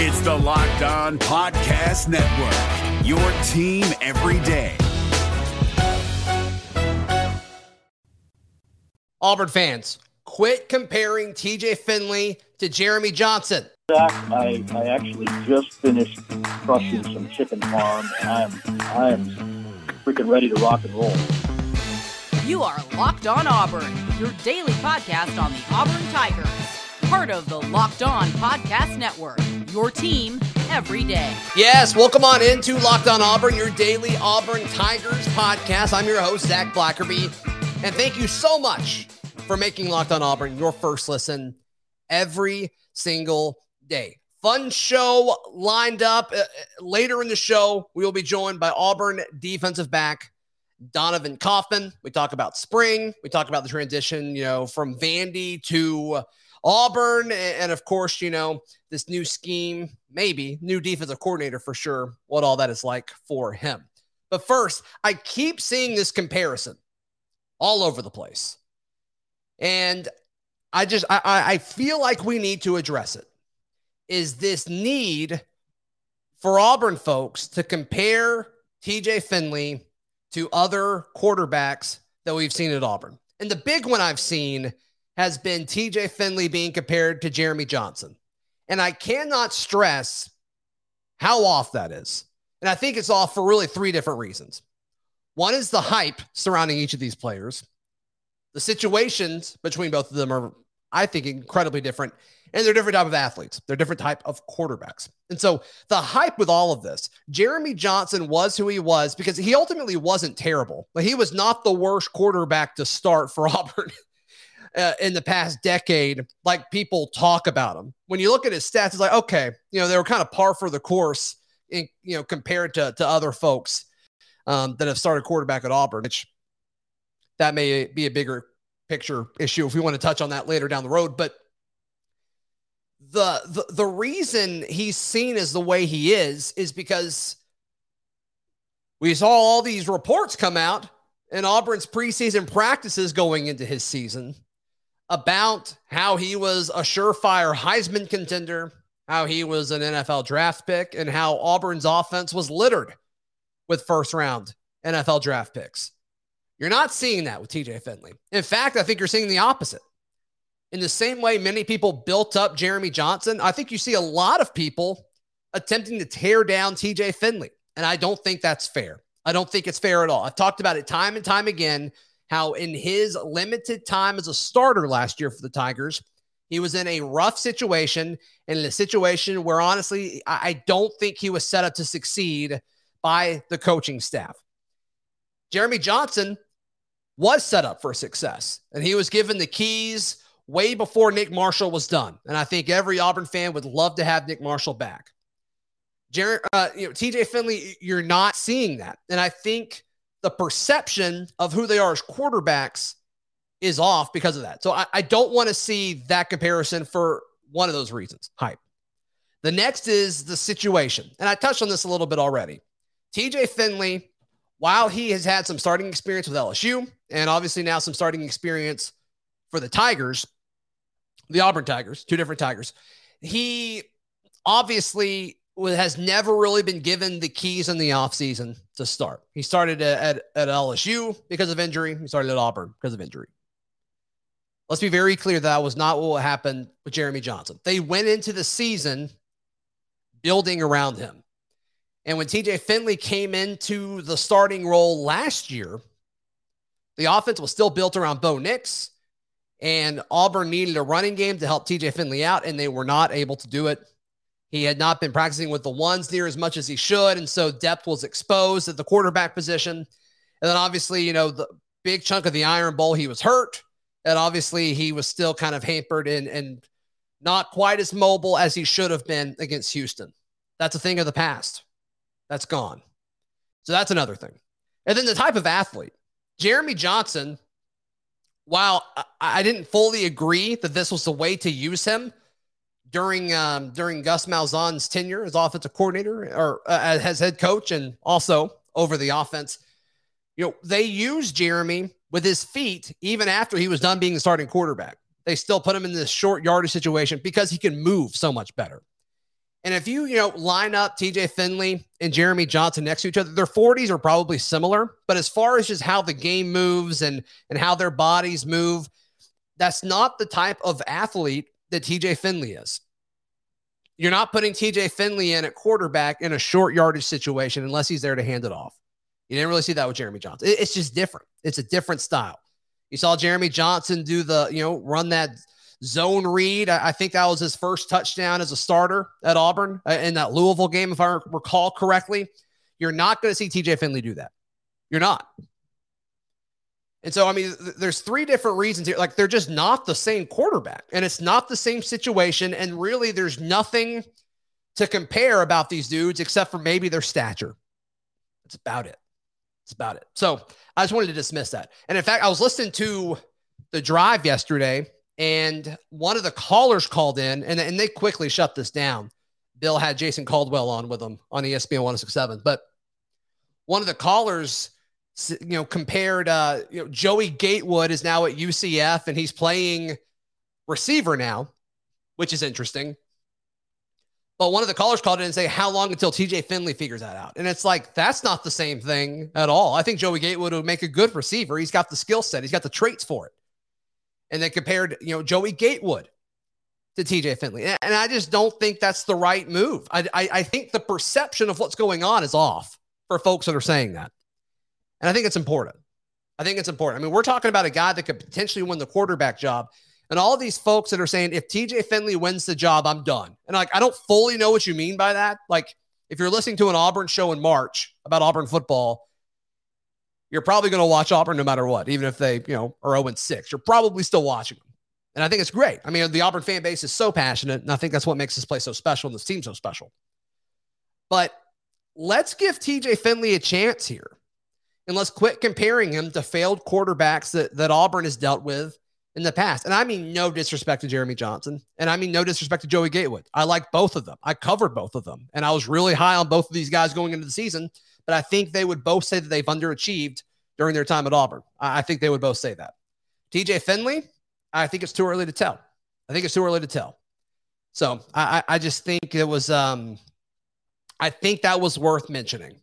It's the Locked On Podcast Network, your team every day. Auburn fans, quit comparing TJ Finley to Jeremy Johnson. Zac, I, I actually just finished crushing some chicken farm, and I am I am freaking ready to rock and roll. You are Locked On Auburn, your daily podcast on the Auburn Tigers, part of the Locked On Podcast Network. Your team every day. Yes, welcome on into Locked On Auburn, your daily Auburn Tigers podcast. I'm your host Zac Blackerby, and thank you so much for making Locked On Auburn your first listen every single day. Fun show lined up. Uh, later in the show, we will be joined by Auburn defensive back Donovan Kaufman. We talk about spring. We talk about the transition, you know, from Vandy to Auburn. And of course, you know, this new scheme, maybe new defensive coordinator for sure, what all that is like for him. But first, I keep seeing this comparison all over the place. And I just, I, I feel like we need to address it is this need for Auburn folks to compare TJ Finley to other quarterbacks that we've seen at Auburn. And the big one I've seen has been TJ Finley being compared to Jeremy Johnson. And I cannot stress how off that is. And I think it's off for really three different reasons. One is the hype surrounding each of these players. The situations between both of them are, I think, incredibly different and they're different type of athletes. They're different type of quarterbacks. And so the hype with all of this, Jeremy Johnson was who he was because he ultimately wasn't terrible, but he was not the worst quarterback to start for Auburn. Uh, in the past decade, like people talk about him. When you look at his stats, it's like, okay, you know, they were kind of par for the course, in, you know, compared to, to other folks um, that have started quarterback at Auburn, which that may be a bigger picture issue if we want to touch on that later down the road. But the, the the reason he's seen as the way he is is because we saw all these reports come out in Auburn's preseason practices going into his season about how he was a surefire Heisman contender, how he was an NFL draft pick, and how Auburn's offense was littered with first round NFL draft picks. You're not seeing that with TJ Finley. In fact, I think you're seeing the opposite. In the same way many people built up Jeremy Johnson, I think you see a lot of people attempting to tear down TJ Finley. And I don't think that's fair. I don't think it's fair at all. I've talked about it time and time again how, in his limited time as a starter last year for the Tigers, he was in a rough situation and in a situation where, honestly, I don't think he was set up to succeed by the coaching staff. Jeremy Johnson was set up for success, and he was given the keys way before Nick Marshall was done. And I think every Auburn fan would love to have Nick Marshall back. Jared, uh, you know, TJ Finley, you're not seeing that. And I think the perception of who they are as quarterbacks is off because of that. So I, I don't want to see that comparison for one of those reasons hype. The next is the situation. And I touched on this a little bit already. TJ Finley, while he has had some starting experience with LSU and obviously now some starting experience for the Tigers, the Auburn Tigers, two different Tigers. He obviously has never really been given the keys in the offseason to start. He started at, at LSU because of injury. He started at Auburn because of injury. Let's be very clear that, that was not what happened with Jeremy Johnson. They went into the season building around him. And when TJ Finley came into the starting role last year, the offense was still built around Bo Nix and Auburn needed a running game to help TJ Finley out, and they were not able to do it. He had not been practicing with the ones near as much as he should, and so depth was exposed at the quarterback position. And then obviously, you know, the big chunk of the Iron Bowl, he was hurt, and obviously he was still kind of hampered and and not quite as mobile as he should have been against Houston. That's a thing of the past. That's gone. So that's another thing. And then the type of athlete. Jeremy Johnson while I didn't fully agree that this was the way to use him during um, during Gus Malzahn's tenure as offensive coordinator or uh, as head coach and also over the offense, you know, they used Jeremy with his feet even after he was done being the starting quarterback. They still put him in this short yardage situation because he can move so much better. And if you, you know, line up TJ Finley and Jeremy Johnson next to each other, their 40s are probably similar. But as far as just how the game moves and and how their bodies move, that's not the type of athlete that TJ Finley is. You're not putting TJ Finley in at quarterback in a short yardage situation unless he's there to hand it off. You didn't really see that with Jeremy Johnson. It's just different. It's a different style. You saw Jeremy Johnson do the, you know, run that zone read. I, think that was his first touchdown as a starter at Auburn uh, in that Louisville game, if I recall correctly. You're not going to see TJ Finley do that. You're not. And so, I mean, th- there's three different reasons here. Like, they're just not the same quarterback, and it's not the same situation. And really, there's nothing to compare about these dudes except for maybe their stature. That's about it. That's about it. So, I just wanted to dismiss that. And in fact, I was listening to the drive yesterday, and one of the callers called in, and, and they quickly shut this down. Bill had Jason Caldwell on with them on ESPN 1067. But one of the callers you know, compared, uh, you know, Joey Gatewood is now at UCF and he's playing receiver now, which is interesting. But one of the callers called in and say, How long until TJ Finley figures that out? And it's like, that's not the same thing at all. I think Joey Gatewood would make a good receiver. He's got the skill set, he's got the traits for it. And then compared, you know, Joey Gatewood to TJ Finley. And I just don't think that's the right move. I, I, I think the perception of what's going on is off for folks that are saying that. And I think it's important. I think it's important. I mean, we're talking about a guy that could potentially win the quarterback job. And all these folks that are saying, if TJ Finley wins the job, I'm done. And like, I don't fully know what you mean by that. Like, if you're listening to an Auburn show in March about Auburn football, you're probably going to watch Auburn no matter what, even if they, you know, are 0 6. You're probably still watching them. And I think it's great. I mean, the Auburn fan base is so passionate. And I think that's what makes this place so special and this team so special. But let's give TJ Finley a chance here and let's quit comparing him to failed quarterbacks that, that Auburn has dealt with in the past. And I mean no disrespect to Jeremy Johnson, and I mean no disrespect to Joey Gatewood. I like both of them. I covered both of them, and I was really high on both of these guys going into the season. But I think they would both say that they've underachieved during their time at Auburn. I, I think they would both say that. TJ Finley, I think it's too early to tell. I think it's too early to tell. So I, I just think it was. Um, I think that was worth mentioning.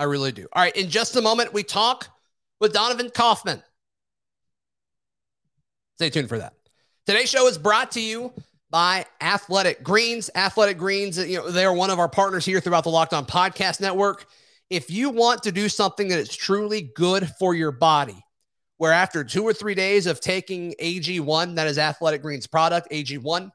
I really do. All right. In just a moment, we talk with Donovan Kaufman. Stay tuned for that. Today's show is brought to you by Athletic Greens. Athletic Greens, you know, they are one of our partners here throughout the Locked On Podcast Network. If you want to do something that is truly good for your body, where after two or three days of taking AG1, that is Athletic Greens product, AG1,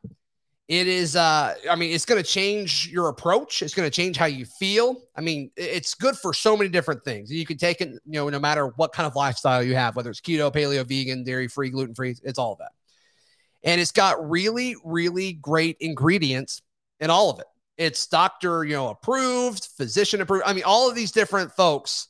it is, uh, I mean, it's going to change your approach. It's going to change how you feel. I mean, it's good for so many different things. You can take it, you know, no matter what kind of lifestyle you have, whether it's keto, paleo, vegan, dairy free, gluten free, it's all of that. And it's got really, really great ingredients in all of it. It's doctor, you know, approved, physician approved. I mean, all of these different folks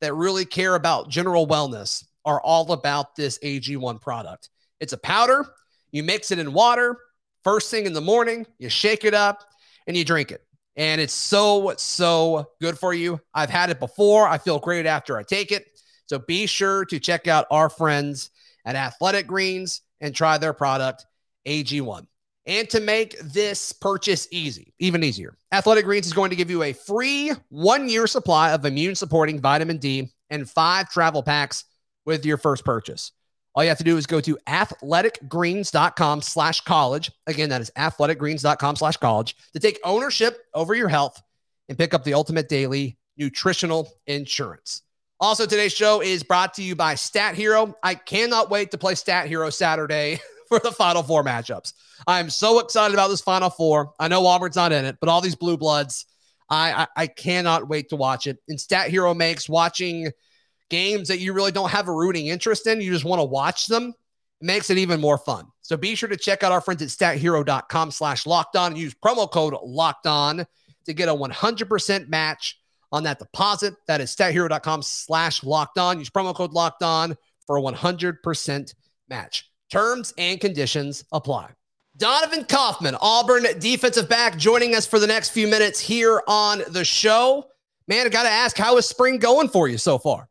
that really care about general wellness are all about this AG1 product. It's a powder. You mix it in water first thing in the morning, you shake it up and you drink it. And it's so, so good for you. I've had it before. I feel great after I take it. So be sure to check out our friends at Athletic Greens and try their product, AG1. And to make this purchase easy, even easier, Athletic Greens is going to give you a free one year supply of immune supporting vitamin D and five travel packs with your first purchase. All you have to do is go to athleticgreens.com slash college. Again, that is athleticgreens.com slash college to take ownership over your health and pick up the ultimate daily nutritional insurance. Also, today's show is brought to you by Stat Hero. I cannot wait to play Stat Hero Saturday for the Final Four matchups. I'm so excited about this Final Four. I know Auburn's not in it, but all these blue bloods, I, I, I cannot wait to watch it. And Stat Hero makes watching – games that you really don't have a rooting interest in, you just want to watch them, it makes it even more fun. So be sure to check out our friends at stathero.com slash locked on use promo code locked on to get a 100% match on that deposit. That is stathero.com slash locked on. Use promo code locked on for a 100% match. Terms and conditions apply. Donovan Kaufman, Auburn defensive back, joining us for the next few minutes here on the show. Man, I got to ask, how is spring going for you so far?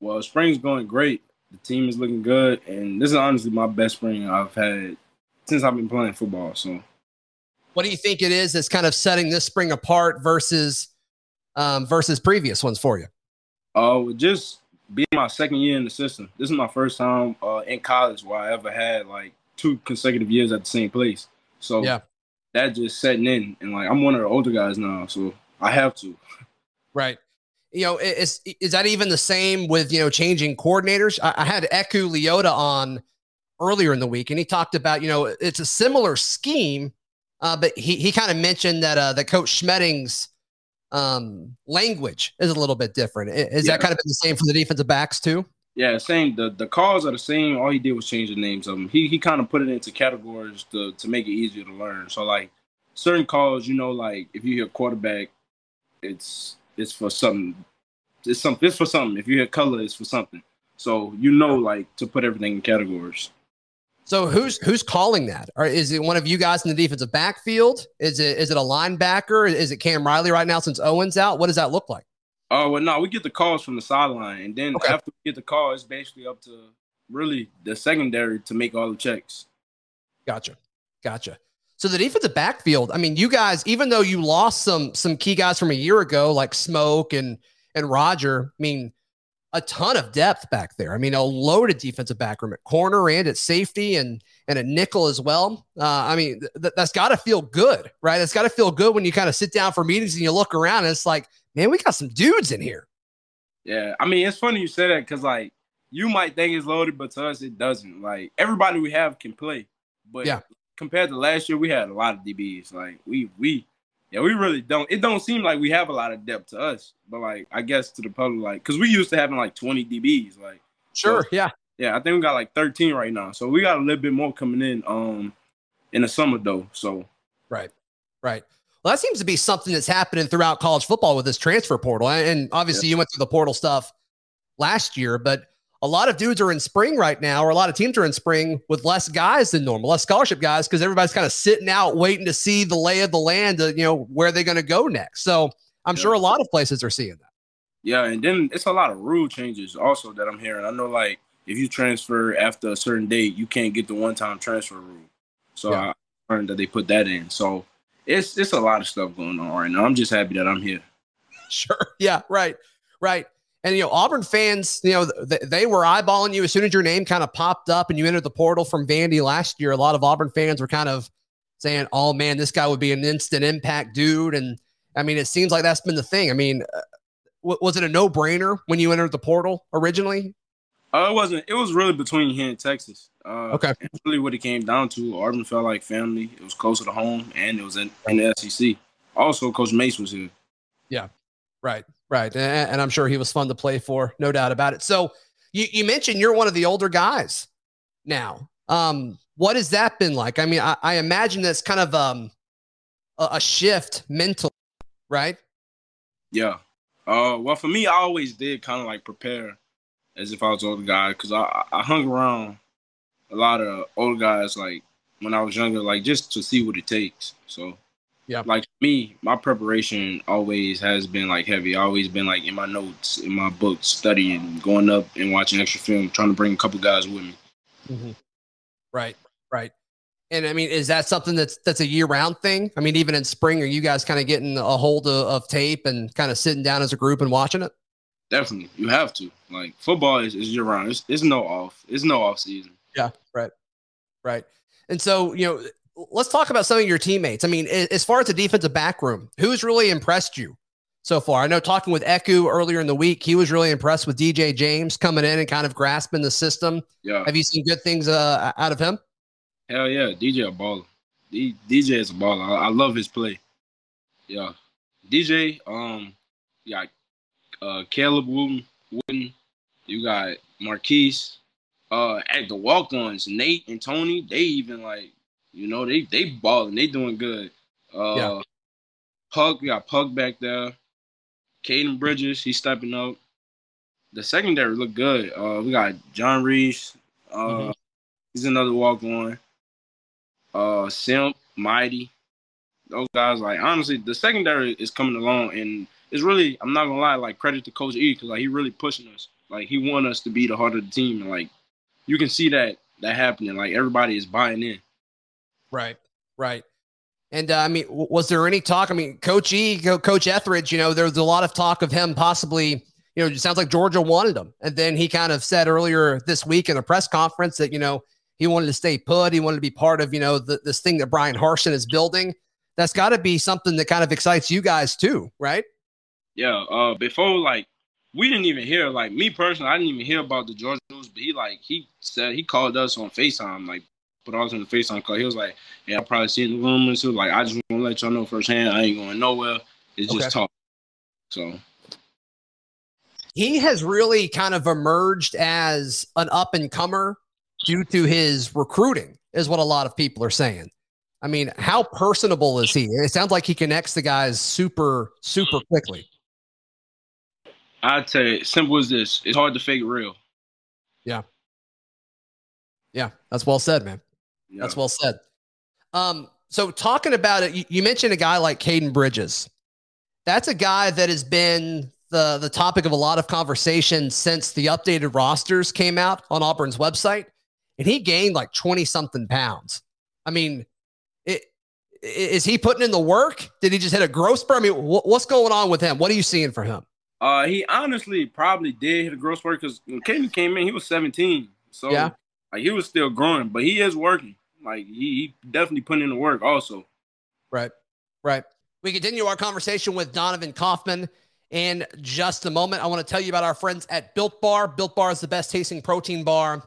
Well, spring's going great. The team is looking good, and this is honestly my best spring I've had since I've been playing football. So What do you think it is that's kind of setting this spring apart versus um, versus previous ones for you? Uh, just being my second year in the system. This is my first time uh, in college where I ever had like two consecutive years at the same place. So Yeah. that just setting in, and like I'm one of the older guys now, so I have to. Right. You know, is is that even the same with you know changing coordinators? I, I had Eku Leota on earlier in the week, and he talked about you know it's a similar scheme, uh, but he he kind of mentioned that uh, that Coach Schmedding's um, language is a little bit different. Is Yeah. that kind of been the same for the defensive backs too? Yeah, same. The the calls are the same. All he did was change the names of them. He he kind of put it into categories to to make it easier to learn. So like certain calls, you know, like if you hear quarterback, it's it's for something. It's something. It's for something. If you hear color, it's for something. So you know, like to put everything in categories. So who's who's calling that? Or is it one of you guys in the defensive backfield? Is it is it a linebacker? Is it Cam Riley right now since Owen's out? What does that look like? Oh well, no, we get the calls from the sideline, and then Okay. after we get the call, it's basically up to really the secondary to make all the checks. Gotcha. Gotcha. So the defensive backfield, I mean, you guys, even though you lost some some key guys from a year ago, like Smoke and and Roger, I mean, a ton of depth back there. I mean, a loaded defensive back room at corner and at safety and and a nickel as well. Uh, I mean, th- that's got to feel good, right? It's got to feel good when you kind of sit down for meetings and you look around and it's like, man, we got some dudes in here. Yeah, I mean, it's funny you say that because like you might think it's loaded, but to us it doesn't. Like everybody we have can play, but Yeah. Compared to last year, we had a lot of DBs. Like we we yeah, we really don't. It don't seem like we have a lot of depth to us, but like I guess to the public, like because we used to having like twenty DBs. Like Sure. Yeah. yeah, I think we got like thirteen right now, so we got a little bit more coming in um in the summer though. So Right. Right. Well, that seems to be something that's happening throughout college football with this transfer portal. And and obviously, you went through the portal stuff last year, but a lot of dudes are in spring right now, or a lot of teams are in spring with less guys than normal, less scholarship guys, because everybody's kind of sitting out waiting to see the lay of the land, to, you know, where they're going to go next. So I'm Yeah. sure a lot of places are seeing that. Yeah, and then it's a lot of rule changes also that I'm hearing. I know like if you transfer after a certain date, you can't get the one time transfer rule. So Yeah. I learned that they put that in. So it's it's a lot of stuff going on right now. I'm just happy that I'm here. Sure. Yeah. Right. Right. And you know, Auburn fans, you know, th- they were eyeballing you as soon as your name kind of popped up and you entered the portal from Vandy last year. A lot of Auburn fans were kind of saying, "Oh man, this guy would be an instant impact dude." And I mean, it seems like that's been the thing. I mean, uh, w- was it a no brainer when you entered the portal originally? Uh, it wasn't. It was really between here and Texas. Uh, Okay. Really what it came down to. Auburn felt like family. It was closer to home, and it was in, in the SEC. Also, Coach Mace was here. Yeah, right, right. And, I'm sure he was fun to play for, no doubt about it. So you, you mentioned you're one of the older guys now. Um, what has that been like? I mean, I, I imagine that's kind of um a, a shift mentally, right? Yeah. Uh, well, for me, I always did kind of like prepare as if I was an older guy because I, I hung around a lot of older guys like when I was younger, like just to see what it takes. So, Yeah. like me, my preparation always has been like heavy. I always been like in my notes, in my books, studying, going up and watching extra film, trying to bring a couple guys with me. Mm-hmm. Right, right. And I mean, is that something that's that's a year round thing? I mean, even in spring, are you guys kind of getting a hold of, of tape and kind of sitting down as a group and watching it? Definitely, you have to. Like football is, is year round. It's, it's no off. It's no off season. Yeah, right, right. And so, you know, let's talk about some of your teammates. I mean, as far as the defensive back room, who's really impressed you so far? I know talking with Eku earlier in the week, he was really impressed with DJ James coming in and kind of grasping the system. Yeah. Have you seen good things uh, out of him? Hell yeah, DJ a baller. D- DJ is a baller. I, I love his play. Yeah, DJ. Um, you got uh Caleb Wooden. Wooden. You got Marquise. Uh, at the walk-ons, Nate and Tony. They even like, you know, they they balling. They doing good. Uh, Yeah. Puck. We got Puck back there. Caden Bridges. He's stepping up. The secondary look good. Uh, we got John Reese. Uh, Mhm. he's another walk-on uh Simp, Mighty. Those guys, like honestly, the secondary is coming along, and it's really I'm not gonna lie, like credit to Coach E because like he really pushing us. Like he want us to be the heart of the team, and like you can see that that happening. Like everybody is buying in. Right, right. And uh, I mean, was there any talk? I mean, Coach E, Co- Coach Etheridge, you know, there was a lot of talk of him possibly, you know, it sounds like Georgia wanted him. And then he kind of said earlier this week in a press conference that, you know, he wanted to stay put. He wanted to be part of, you know, the, this thing that Bryan Harsin is building. That's got to be something that kind of excites you guys too, right? Yeah. Uh, before like we didn't even hear like me personally, I didn't even hear about the Georgia news, but he like he said he called us on FaceTime, like put us on the FaceTime call. He was like, Yeah, I probably seen the rumors. He was like, I just wanna let y'all know firsthand, I ain't going nowhere. It's just Okay. talk. So he has really kind of emerged as an up and comer due to his recruiting, is what a lot of people are saying. I mean, how personable is he? It sounds like he connects the guys super, super mm. quickly. I'd say simple as this. It's hard to fake real. Yeah. Yeah, that's well said, man. Yeah. That's well said. Um, so talking about it, you, you mentioned a guy like Caden Bridges. That's a guy that has been the the topic of a lot of conversation since the updated rosters came out on Auburn's website, and he gained like twenty something pounds. I mean, it, is he putting in the work? Did he just hit a growth spurt? I mean, wh- what's going on with him? What are you seeing for him? Uh, he honestly probably did hit a growth spurt because when Caden came in, he was 17. So Yeah. like he was still growing, but he is working. Like he, he definitely putting in the work also. Right. Right. We continue our conversation with Donovan Kaufman in just a moment. I want to tell you about our friends at Built Bar. Built Bar is the best tasting protein bar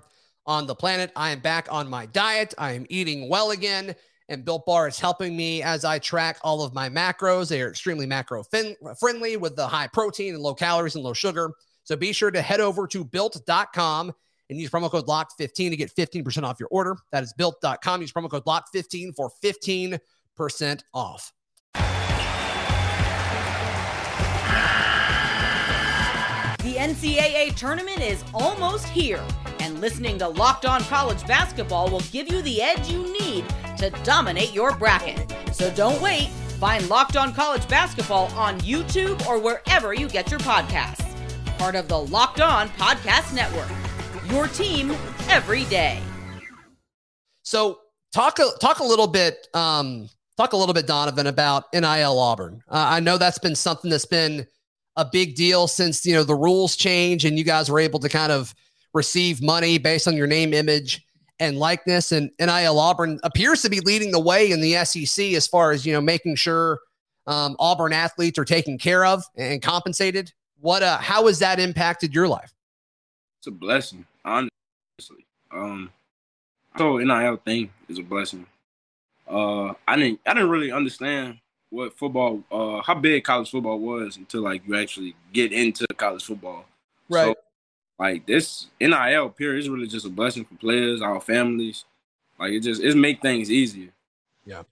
on the planet. I am back on my diet. I am eating well again. And Built Bar is helping me as I track all of my macros. They are extremely macro fin- friendly with the high protein and low calories and low sugar. So be sure to head over to built.com and use promo code LOCK15 to get 15% off your order. That is built.com. Use promo code LOCK15 for 15% off. The NCAA tournament is almost here, and listening to Locked On College Basketball will give you the edge you need to dominate your bracket. So don't wait. Find Locked On College Basketball on YouTube or wherever you get your podcasts. Part of the Locked On Podcast Network. Your team every day. So talk a, talk a little bit, um, talk a little bit, Donovan, about NIL Auburn. Uh, I know that's been something that's been a big deal since you know the rules change and you guys were able to kind of receive money based on your name, image, and likeness. And NIL Auburn appears to be leading the way in the SEC as far as you know making sure um, Auburn athletes are taken care of and compensated. What uh, how has that impacted your life? It's a blessing, honestly. Um, so NIL thing is a blessing. Uh, I didn't I didn't really understand what football, uh, how big college football was until like you actually get into college football. So, like this NIL period is really just a blessing for players, our families. Like it just it make things easier. Yeah,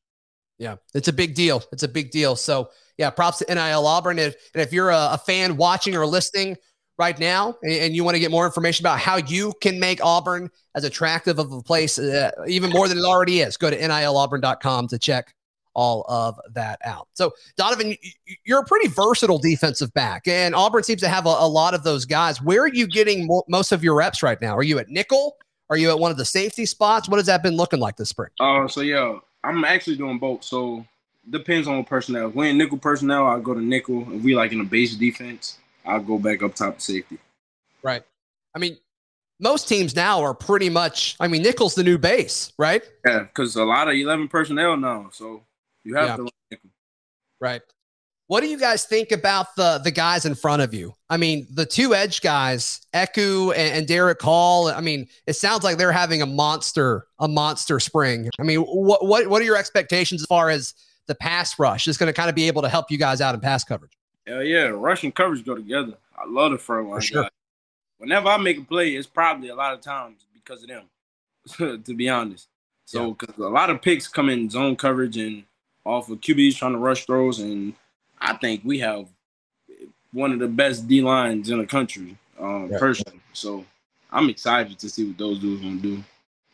Yeah, it's a big deal. It's a big deal. So, yeah, props to NIL Auburn. If, and if you're a, a fan watching or listening right now and, you want to get more information about how you can make Auburn as attractive of a place, uh, even more than it already is, go to nilauburn.com to check all of that out. So, Donovan, you're a pretty versatile defensive back, and Auburn seems to have a, a lot of those guys. Where are you getting mo- most of your reps right now? Are you at nickel? Are you at one of the safety spots? What has that been looking like this spring? Uh, so yeah, I'm actually doing both. So depends on personnel. If we in nickel personnel, I'll go to nickel. If we like in a base defense, I'll go back up top safety. Right. I mean, most teams now are pretty much, I mean, nickel's the new base, right? Yeah, because a lot of eleven personnel now, so you have Yeah. to. Like nickel. Right. What do you guys think about the the guys in front of you? I mean, the two edge guys, Eku and, and Derek Hall. I mean, it sounds like they're having a monster, a monster spring. I mean, what what what are your expectations as far as the pass rush is going to kind of be able to help you guys out in pass coverage? Hell yeah, rush and coverage go together. I love the front line. sure. guys. Whenever I make a play, it's probably a lot of times because of them. to be honest, so because a lot of picks come in zone coverage and off of QBs trying to rush throws, and I think we have one of the best D lines in the country, um, Right. personally. So I'm excited to see what those dudes gonna do.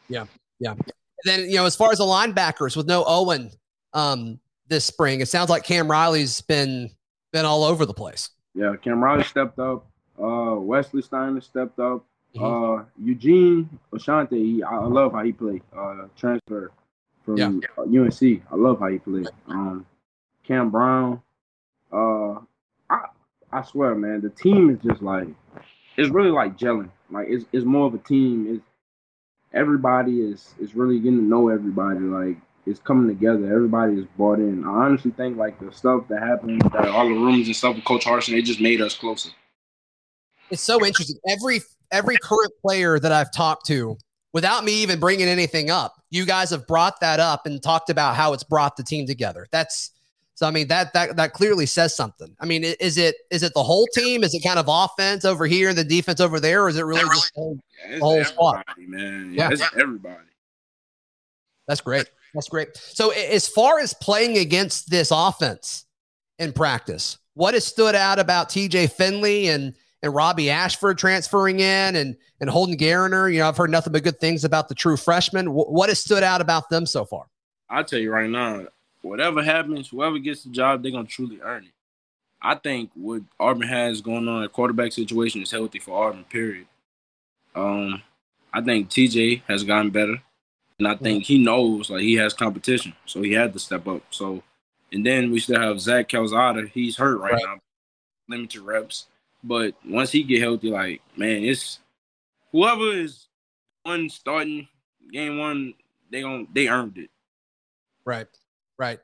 Yeah, yeah. And then, you know, as far as the linebackers with no Owen um, this spring, it sounds like Cam Riley's been been all over the place. Yeah, Cam Riley stepped up. Uh, Wesley Steiner stepped up. Mhm. Uh, Eugene Asante, he, I I love how he played. Uh, transfer from yeah. UNC. I love how he played. Um, Cam Brown. Uh, I I swear, man, the team is just like it's really like gelling. Like it's it's more of a team. It's everybody is is really getting to know everybody. Like it's coming together. Everybody is bought in. I honestly think like the stuff that happened, that all the rumors and stuff with Coach Harsin, it just made us closer. It's so interesting. Every every current player that I've talked to, without me even bringing anything up, you guys have brought that up and talked about how it's brought the team together. That's so. I mean that that that clearly says something. I mean, is it is it the whole team? Is it kind of offense over here and the defense over there, or is it really just the whole, yeah, the whole squad? Man, yeah, yeah. it's everybody. That's great. That's great. So, as far as playing against this offense in practice, what has stood out about TJ Finley and and Robbie Ashford transferring in and and Holden Geriner? You know, I've heard nothing but good things about the true freshman. W- what has stood out about them so far? I'll tell you right now, whatever happens, whoever gets the job, they're gonna truly earn it. I think what Auburn has going on, a quarterback situation is healthy for Auburn. Period. Um, I think TJ has gotten better. And I think he knows like he has competition, so he had to step up. So, and then we still have Zach Calzada. He's hurt right, right. now, limited reps. But once he get healthy, like man, it's whoever is one starting game one, they going they earned it. Right, right.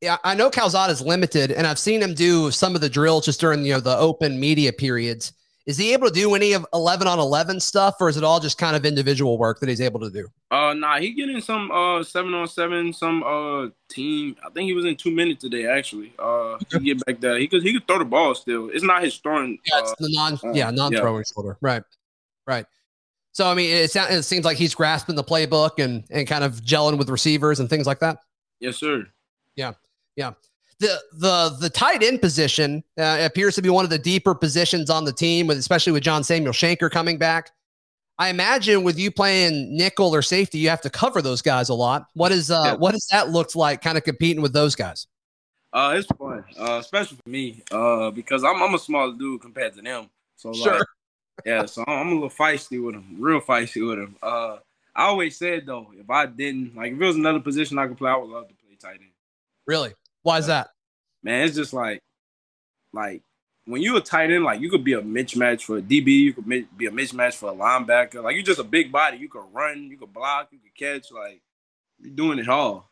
Yeah, I know Calzada is limited, and I've seen him do some of the drills just during you know the open media periods. Is he able to do any of 11 on 11 stuff or is it all just kind of individual work that he's able to do? Uh, nah, he getting some uh seven on seven, some uh team. I think he was in two minutes today actually. Uh, he get back there. He could he could throw the ball still. It's not his throwing. Yeah, it's uh, the non uh, yeah non throwing yeah. shoulder. Right, right. So I mean, it, sounds it seems like he's grasping the playbook and and kind of gelling with receivers and things like that. Yes, sir. Yeah, yeah the the the tight end position uh, appears to be one of the deeper positions on the team, with especially with John Samuel Shenker coming back. I imagine with you playing nickel or safety, you have to cover those guys a lot. What is uh, yeah. what does that look like, kind of competing with those guys? Uh, it's fun, uh, especially for me, uh, because I'm I'm a small dude compared to them. So sure. like, yeah, so I'm a little feisty with them, real feisty with them. Uh, I always said though, if I didn't like, if it was another position I could play, I would love to play tight end. Really? Why is that? Man, it's just like, like when you a tight end, like you could be a mismatch for a DB, you could be a mismatch for a linebacker. Like you're just a big body. You could run, you could block, you could catch. Like you're doing it all.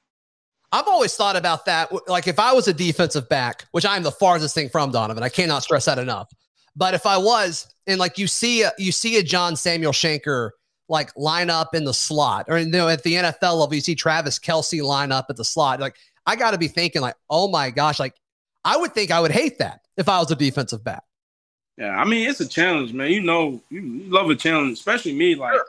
I've always thought about that. Like if I was a defensive back, which I'm the farthest thing from Donovan, I cannot stress that enough. But if I was, and like you see, a, you see a John Samuel Shenker like line up in the slot, or you know, at the NFL level, you see Travis Kelce line up at the slot. Like I got to be thinking like, oh my gosh, like I would think I would hate that if I was a defensive back. Yeah, I mean it's a challenge, man. You know, you love a challenge, especially me. Like sure.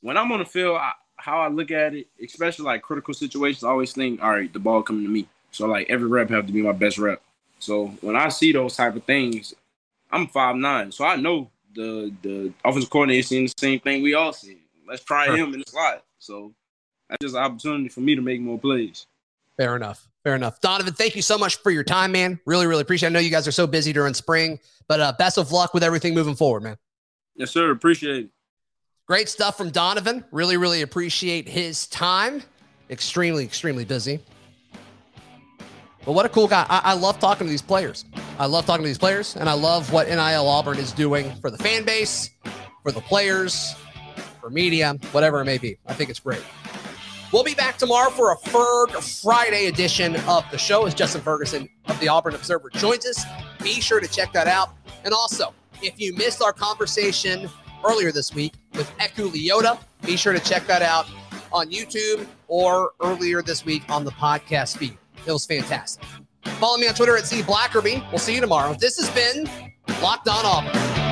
when I'm on the field, I, how I look at it, especially like critical situations, I always think, all right, the ball coming to me. So like every rep have to be my best rep. So when I see those type of things, I'm five nine, so I know the the offensive coordinator seeing the same thing we all see. Let's try sure. him in the slot. So that's just an opportunity for me to make more plays. Fair enough. Fair enough. Donovan, thank you so much for your time, man. Really, really appreciate it. I know you guys are so busy during spring, but uh, best of luck with everything moving forward, man. Yes, sir. Appreciate it. Great stuff from Donovan. Really, really appreciate his time. Extremely, extremely busy. But what a cool guy. I, I love talking to these players. I love talking to these players, and I love what NIL Auburn is doing for the fan base, for the players, for media, whatever it may be. I think it's great. We'll be back tomorrow for a Ferg Friday edition of the show as Justin Ferguson of the Auburn Observer joins us. Be sure to check that out. And also, if you missed our conversation earlier this week with Eku Leota, be sure to check that out on YouTube or earlier this week on the podcast feed. It was fantastic. Follow me on Twitter at Z Blackerby. We'll see you tomorrow. This has been Locked On Auburn.